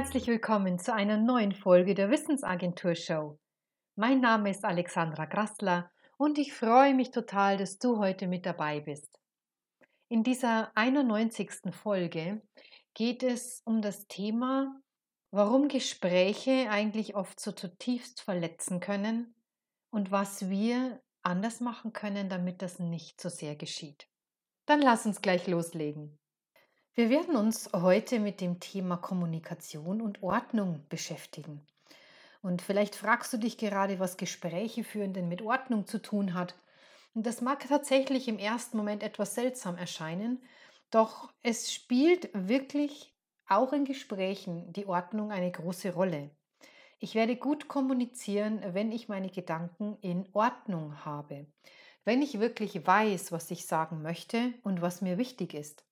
herzlich willkommen zu einer neuen Folge der Wissensagentur Show. Mein Name ist Alexandra Grassler und ich freue mich total, dass du heute mit dabei bist. In dieser 91. Folge geht es um das Thema, warum Gespräche eigentlich oft so zutiefst verletzen können und was wir anders machen können, damit das nicht so sehr geschieht. Dann lass uns gleich loslegen. Wir werden uns heute mit dem Thema Kommunikation und Ordnung beschäftigen. Und vielleicht fragst du dich gerade, was Gespräche führen denn mit Ordnung zu tun hat. Und das mag tatsächlich im ersten Moment etwas seltsam erscheinen, doch es spielt wirklich auch in Gesprächen die Ordnung eine große Rolle. Ich werde gut kommunizieren, wenn ich meine Gedanken in Ordnung habe, wenn ich wirklich weiß, was ich sagen möchte und was mir wichtig ist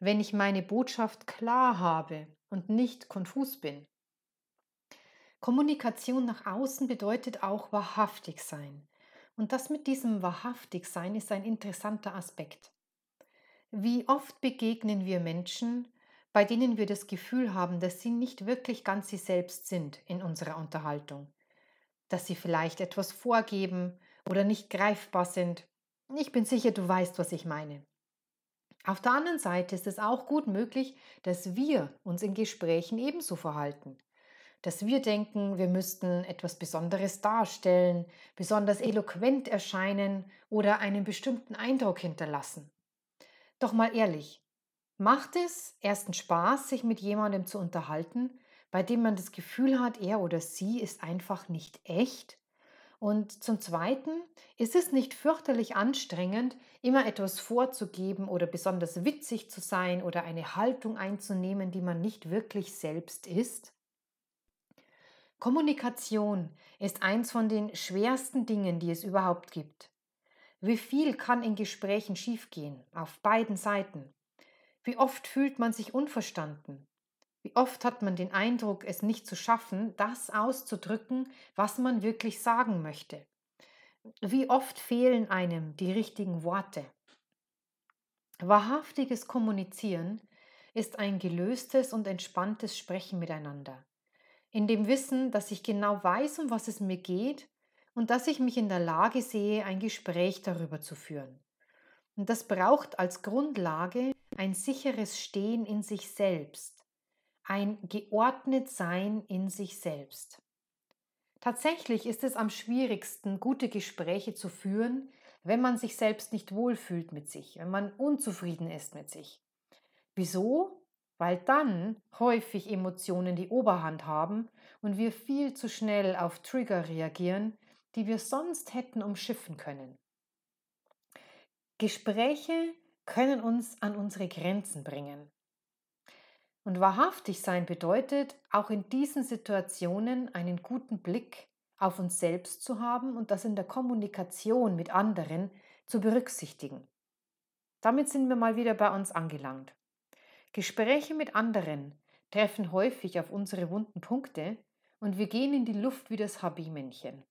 wenn ich meine Botschaft klar habe und nicht konfus bin. Kommunikation nach außen bedeutet auch wahrhaftig sein. Und das mit diesem wahrhaftig sein ist ein interessanter Aspekt. Wie oft begegnen wir Menschen, bei denen wir das Gefühl haben, dass sie nicht wirklich ganz sie selbst sind in unserer Unterhaltung, dass sie vielleicht etwas vorgeben oder nicht greifbar sind. Ich bin sicher, du weißt, was ich meine. Auf der anderen Seite ist es auch gut möglich, dass wir uns in Gesprächen ebenso verhalten. Dass wir denken, wir müssten etwas Besonderes darstellen, besonders eloquent erscheinen oder einen bestimmten Eindruck hinterlassen. Doch mal ehrlich, macht es ersten Spaß, sich mit jemandem zu unterhalten, bei dem man das Gefühl hat, er oder sie ist einfach nicht echt und zum Zweiten ist es nicht fürchterlich anstrengend, immer etwas vorzugeben oder besonders witzig zu sein oder eine Haltung einzunehmen, die man nicht wirklich selbst ist? Kommunikation ist eins von den schwersten Dingen, die es überhaupt gibt. Wie viel kann in Gesprächen schiefgehen, auf beiden Seiten? Wie oft fühlt man sich unverstanden? Wie oft hat man den Eindruck, es nicht zu schaffen, das auszudrücken, was man wirklich sagen möchte? Wie oft fehlen einem die richtigen Worte? Wahrhaftiges Kommunizieren ist ein gelöstes und entspanntes Sprechen miteinander. In dem Wissen, dass ich genau weiß, um was es mir geht und dass ich mich in der Lage sehe, ein Gespräch darüber zu führen. Und das braucht als Grundlage ein sicheres Stehen in sich selbst, ein geordnet Sein in sich selbst. Tatsächlich ist es am schwierigsten, gute Gespräche zu führen, wenn man sich selbst nicht wohlfühlt mit sich, wenn man unzufrieden ist mit sich. Wieso? Weil dann häufig Emotionen die Oberhand haben und wir viel zu schnell auf Trigger reagieren, die wir sonst hätten umschiffen können. Gespräche können uns an unsere Grenzen bringen. Und wahrhaftig sein bedeutet, auch in diesen Situationen einen guten Blick auf uns selbst zu haben und das in der Kommunikation mit anderen zu berücksichtigen. Damit sind wir mal wieder bei uns angelangt. Gespräche mit anderen treffen häufig auf unsere wunden Punkte und wir gehen in die Luft wie das HB-Männchen.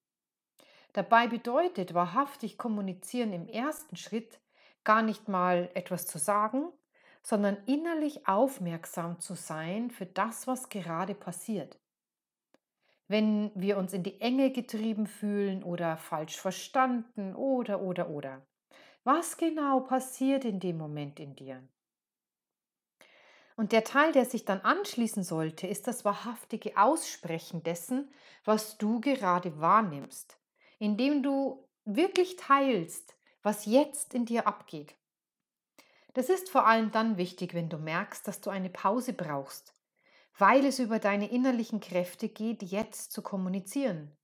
Dabei bedeutet wahrhaftig kommunizieren im ersten Schritt gar nicht mal etwas zu sagen, sondern innerlich aufmerksam zu sein für das, was gerade passiert. Wenn wir uns in die Enge getrieben fühlen oder falsch verstanden oder oder oder. Was genau passiert in dem Moment in dir? Und der Teil, der sich dann anschließen sollte, ist das wahrhaftige Aussprechen dessen, was du gerade wahrnimmst, indem du wirklich teilst, was jetzt in dir abgeht. Das ist vor allem dann wichtig, wenn du merkst, dass du eine Pause brauchst, weil es über deine innerlichen Kräfte geht, jetzt zu kommunizieren,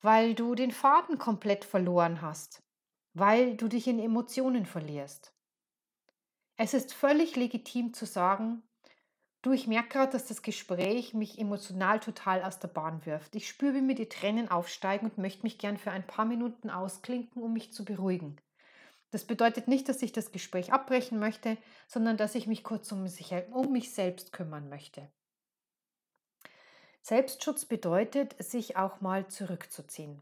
weil du den Faden komplett verloren hast, weil du dich in Emotionen verlierst. Es ist völlig legitim zu sagen, du, ich merke gerade, dass das Gespräch mich emotional total aus der Bahn wirft. Ich spüre, wie mir die Tränen aufsteigen und möchte mich gern für ein paar Minuten ausklinken, um mich zu beruhigen. Das bedeutet nicht, dass ich das Gespräch abbrechen möchte, sondern dass ich mich kurz um, sich, um mich selbst kümmern möchte. Selbstschutz bedeutet, sich auch mal zurückzuziehen.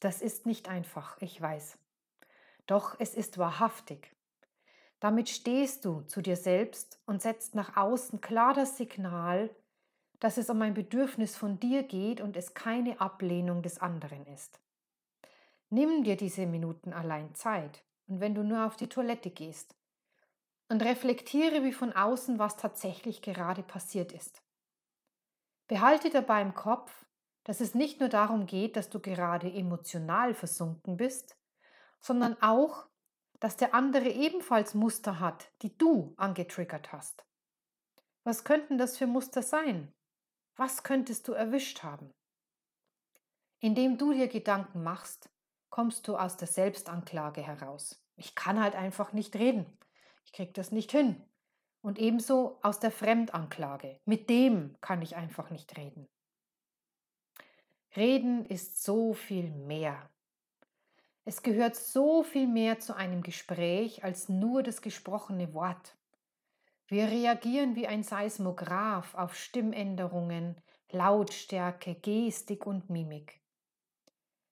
Das ist nicht einfach, ich weiß. Doch es ist wahrhaftig. Damit stehst du zu dir selbst und setzt nach außen klar das Signal, dass es um ein Bedürfnis von dir geht und es keine Ablehnung des anderen ist. Nimm dir diese Minuten allein Zeit und wenn du nur auf die Toilette gehst und reflektiere wie von außen, was tatsächlich gerade passiert ist. Behalte dabei im Kopf, dass es nicht nur darum geht, dass du gerade emotional versunken bist, sondern auch, dass der andere ebenfalls Muster hat, die du angetriggert hast. Was könnten das für Muster sein? Was könntest du erwischt haben? Indem du dir Gedanken machst, kommst du aus der Selbstanklage heraus. Ich kann halt einfach nicht reden. Ich krieg das nicht hin. Und ebenso aus der Fremdanklage. Mit dem kann ich einfach nicht reden. Reden ist so viel mehr. Es gehört so viel mehr zu einem Gespräch als nur das gesprochene Wort. Wir reagieren wie ein Seismograph auf Stimmänderungen, Lautstärke, Gestik und Mimik.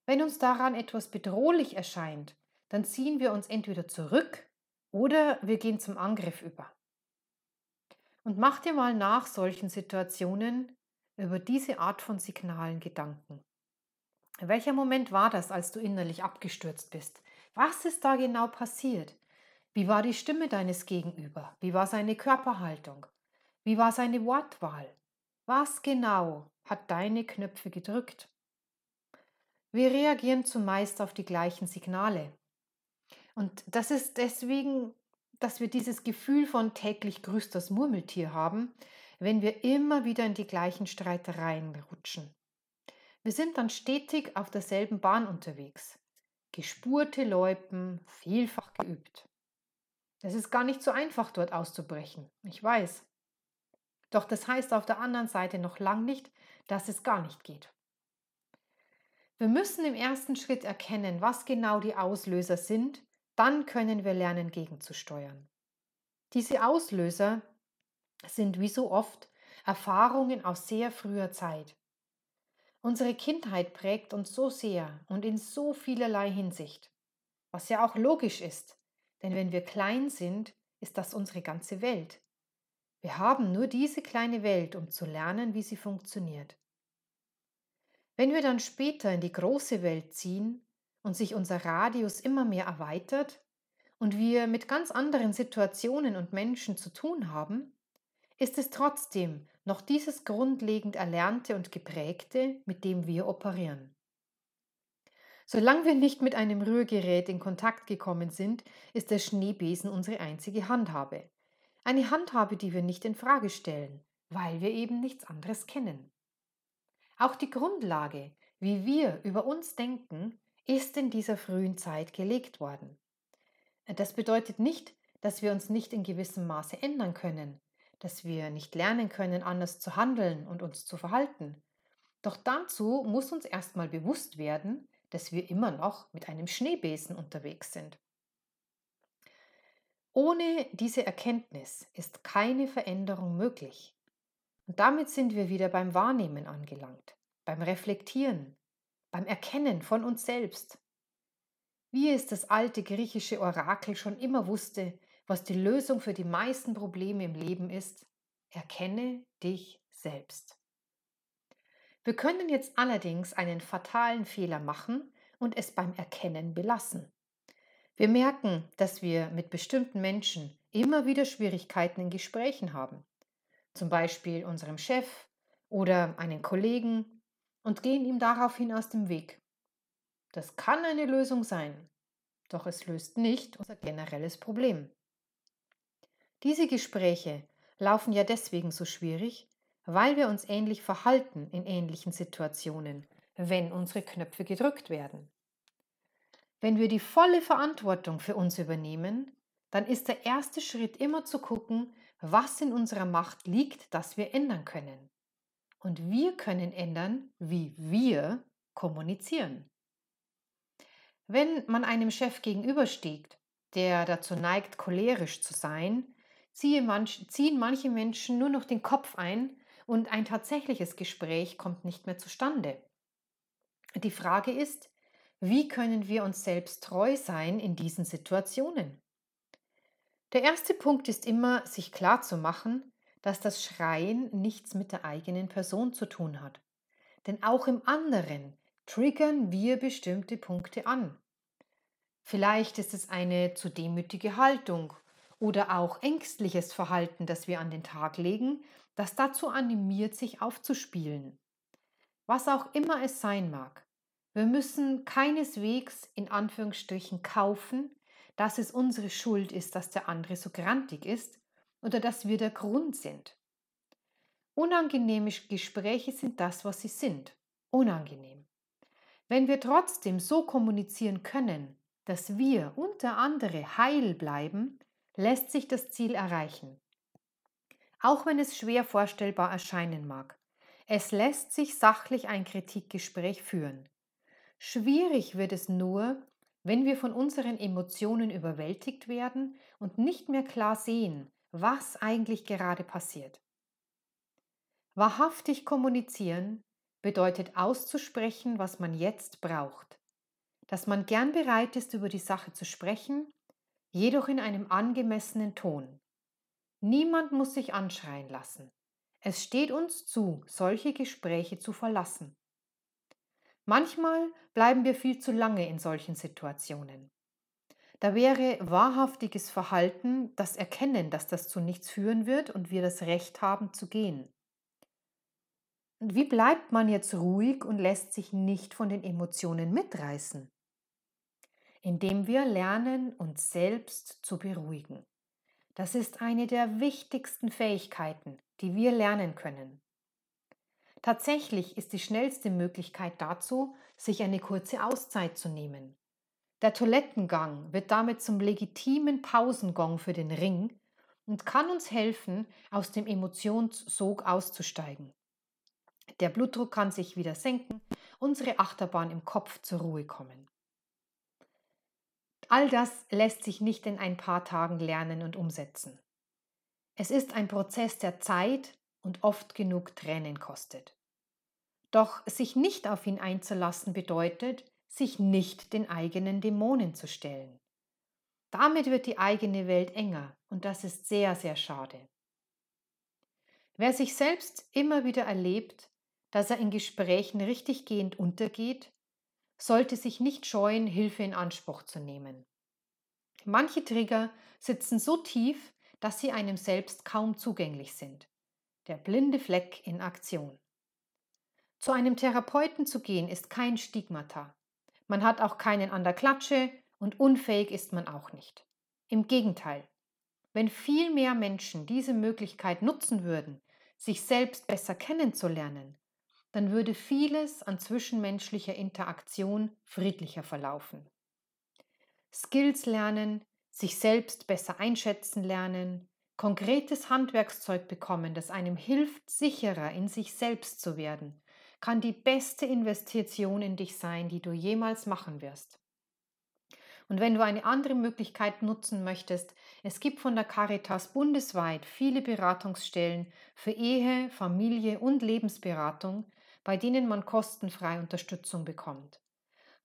Wenn uns daran etwas bedrohlich erscheint, dann ziehen wir uns entweder zurück oder wir gehen zum Angriff über. Und mach dir mal nach solchen Situationen über diese Art von Signalen Gedanken. Welcher Moment war das, als du innerlich abgestürzt bist? Was ist da genau passiert? Wie war die Stimme deines Gegenüber? Wie war seine Körperhaltung? Wie war seine Wortwahl? Was genau hat deine Knöpfe gedrückt? Wir reagieren zumeist auf die gleichen Signale. Und das ist deswegen, dass wir dieses Gefühl von täglich grüßt das Murmeltier haben, wenn wir immer wieder in die gleichen Streitereien rutschen. Wir sind dann stetig auf derselben Bahn unterwegs. Gespurte Loipen, vielfach geübt. Es ist gar nicht so einfach, dort auszubrechen. Ich weiß. Doch das heißt auf der anderen Seite noch lang nicht, dass es gar nicht geht. Wir müssen im ersten Schritt erkennen, was genau die Auslöser sind, dann können wir lernen, gegenzusteuern. Diese Auslöser sind wie so oft Erfahrungen aus sehr früher Zeit. Unsere Kindheit prägt uns so sehr und in so vielerlei Hinsicht, was ja auch logisch ist, denn wenn wir klein sind, ist das unsere ganze Welt. Wir haben nur diese kleine Welt, um zu lernen, wie sie funktioniert. Wenn wir dann später in die große Welt ziehen und sich unser Radius immer mehr erweitert und wir mit ganz anderen Situationen und Menschen zu tun haben, ist es trotzdem noch dieses grundlegend Erlernte und Geprägte, mit dem wir operieren. Solange wir nicht mit einem Rührgerät in Kontakt gekommen sind, ist der Schneebesen unsere einzige Handhabe. Eine Handhabe, die wir nicht in Frage stellen, weil wir eben nichts anderes kennen. Auch die Grundlage, wie wir über uns denken, ist in dieser frühen Zeit gelegt worden. Das bedeutet nicht, dass wir uns nicht in gewissem Maße ändern können, dass wir nicht lernen können, anders zu handeln und uns zu verhalten. Doch dazu muss uns erstmal bewusst werden, dass wir immer noch mit einem Schneebesen unterwegs sind. Ohne diese Erkenntnis ist keine Veränderung möglich. Und damit sind wir wieder beim Wahrnehmen angelangt, beim Reflektieren, beim Erkennen von uns selbst. Wie es das alte griechische Orakel schon immer wusste, was die Lösung für die meisten Probleme im Leben ist, erkenne dich selbst. Wir können jetzt allerdings einen fatalen Fehler machen und es beim Erkennen belassen. Wir merken, dass wir mit bestimmten Menschen immer wieder Schwierigkeiten in Gesprächen haben, zum Beispiel unserem Chef oder einen Kollegen, und gehen ihm daraufhin aus dem Weg. Das kann eine Lösung sein, doch es löst nicht unser generelles Problem. Diese Gespräche laufen ja deswegen so schwierig, weil wir uns ähnlich verhalten in ähnlichen Situationen, wenn unsere Knöpfe gedrückt werden. Wenn wir die volle Verantwortung für uns übernehmen, dann ist der erste Schritt immer zu gucken, was in unserer Macht liegt, das wir ändern können. Und wir können ändern, wie wir kommunizieren. Wenn man einem Chef gegenübersteht, der dazu neigt, cholerisch zu sein, ziehen manche Menschen nur noch den Kopf ein und ein tatsächliches Gespräch kommt nicht mehr zustande. Die Frage ist, wie können wir uns selbst treu sein in diesen Situationen? Der erste Punkt ist immer, sich klar zu machen, dass das Schreien nichts mit der eigenen Person zu tun hat. Denn auch im anderen triggern wir bestimmte Punkte an. Vielleicht ist es eine zu demütige Haltung oder auch ängstliches Verhalten, das wir an den Tag legen, das dazu animiert, sich aufzuspielen. Was auch immer es sein mag. Wir müssen keineswegs in Anführungsstrichen kaufen, dass es unsere Schuld ist, dass der andere so grantig ist oder dass wir der Grund sind. Unangenehme Gespräche sind das, was sie sind. Unangenehm. Wenn wir trotzdem so kommunizieren können, dass wir und der andere heil bleiben, lässt sich das Ziel erreichen. Auch wenn es schwer vorstellbar erscheinen mag. Es lässt sich sachlich ein Kritikgespräch führen. Schwierig wird es nur, wenn wir von unseren Emotionen überwältigt werden und nicht mehr klar sehen, was eigentlich gerade passiert. Wahrhaftig kommunizieren bedeutet auszusprechen, was man jetzt braucht, dass man gern bereit ist, über die Sache zu sprechen, jedoch in einem angemessenen Ton. Niemand muss sich anschreien lassen. Es steht uns zu, solche Gespräche zu verlassen. Manchmal bleiben wir viel zu lange in solchen Situationen. Da wäre wahrhaftiges Verhalten das Erkennen, dass das zu nichts führen wird und wir das Recht haben zu gehen. Und wie bleibt man jetzt ruhig und lässt sich nicht von den Emotionen mitreißen? Indem wir lernen, uns selbst zu beruhigen. Das ist eine der wichtigsten Fähigkeiten, die wir lernen können. Tatsächlich ist die schnellste Möglichkeit dazu, sich eine kurze Auszeit zu nehmen. Der Toilettengang wird damit zum legitimen Pausengong für den Ring und kann uns helfen, aus dem Emotionssog auszusteigen. Der Blutdruck kann sich wieder senken, unsere Achterbahn im Kopf zur Ruhe kommen. All das lässt sich nicht in ein paar Tagen lernen und umsetzen. Es ist ein Prozess, der Zeit und oft genug Tränen kostet. Doch sich nicht auf ihn einzulassen bedeutet, sich nicht den eigenen Dämonen zu stellen. Damit wird die eigene Welt enger und das ist sehr, sehr schade. Wer sich selbst immer wieder erlebt, dass er in Gesprächen richtiggehend untergeht, sollte sich nicht scheuen, Hilfe in Anspruch zu nehmen. Manche Trigger sitzen so tief, dass sie einem selbst kaum zugänglich sind. Der blinde Fleck in Aktion. Zu einem Therapeuten zu gehen ist kein Stigmata. Man hat auch keinen an der Klatsche und unfähig ist man auch nicht. Im Gegenteil, wenn viel mehr Menschen diese Möglichkeit nutzen würden, sich selbst besser kennenzulernen, dann würde vieles an zwischenmenschlicher Interaktion friedlicher verlaufen. Skills lernen, sich selbst besser einschätzen lernen, konkretes Handwerkszeug bekommen, das einem hilft, sicherer in sich selbst zu werden, kann die beste Investition in dich sein, die du jemals machen wirst. Und wenn du eine andere Möglichkeit nutzen möchtest, es gibt von der Caritas bundesweit viele Beratungsstellen für Ehe, Familie und Lebensberatung, bei denen man kostenfrei Unterstützung bekommt.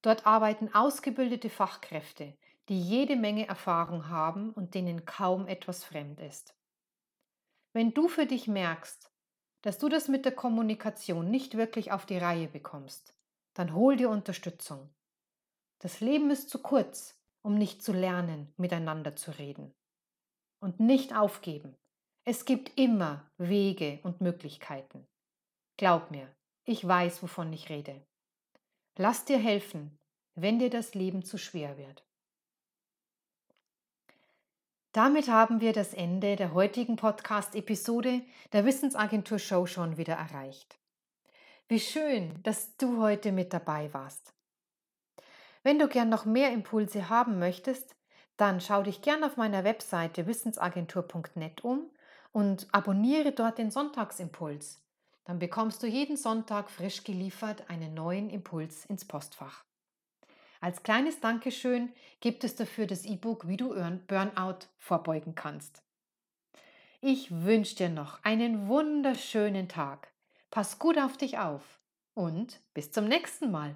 Dort arbeiten ausgebildete Fachkräfte, die jede Menge Erfahrung haben und denen kaum etwas fremd ist. Wenn du für dich merkst, dass du das mit der Kommunikation nicht wirklich auf die Reihe bekommst, dann hol dir Unterstützung. Das Leben ist zu kurz, um nicht zu lernen, miteinander zu reden. Und nicht aufgeben. Es gibt immer Wege und Möglichkeiten. Glaub mir, ich weiß, wovon ich rede. Lass dir helfen, wenn dir das Leben zu schwer wird. Damit haben wir das Ende der heutigen Podcast-Episode der Wissensagentur Show schon wieder erreicht. Wie schön, dass du heute mit dabei warst. Wenn du gern noch mehr Impulse haben möchtest, dann schau dich gern auf meiner Webseite wissensagentur.net um und abonniere dort den Sonntagsimpuls. Dann bekommst du jeden Sonntag frisch geliefert einen neuen Impuls ins Postfach. Als kleines Dankeschön gibt es dafür das E-Book, wie du Burnout vorbeugen kannst. Ich wünsche dir noch einen wunderschönen Tag. Pass gut auf dich auf und bis zum nächsten Mal.